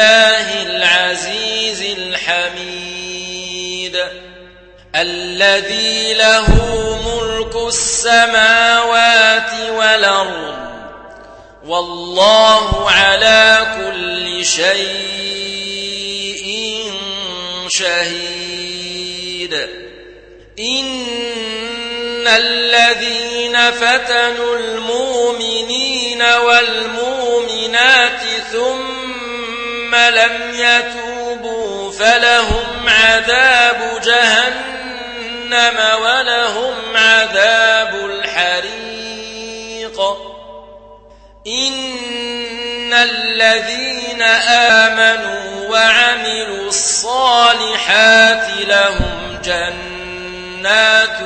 بالله العزيز الحميد الذي له ملك السماوات والأرض والله على كل شيء شهيد إن الذين فتنوا المؤمنين والمؤمنات ثم لم يتوبوا فلهم عذاب جهنم ولهم عذاب الحريق. إن الذين آمنوا وعملوا الصالحات لهم جنات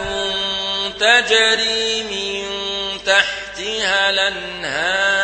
تجري من تحتها الأنهار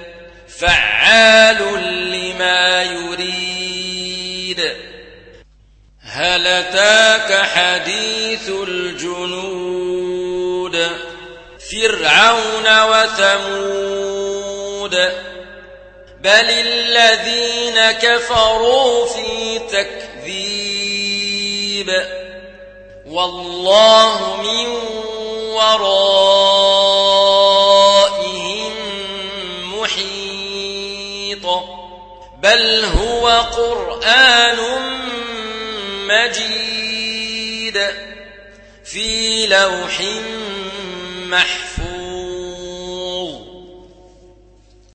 فعال لما يريد. هل أتاك حديث الجنود؟ فرعون وثمود. بل الذين كفروا في تكذيب. والله من ورائهم هو قرآن مجيد في لوح محفوظ.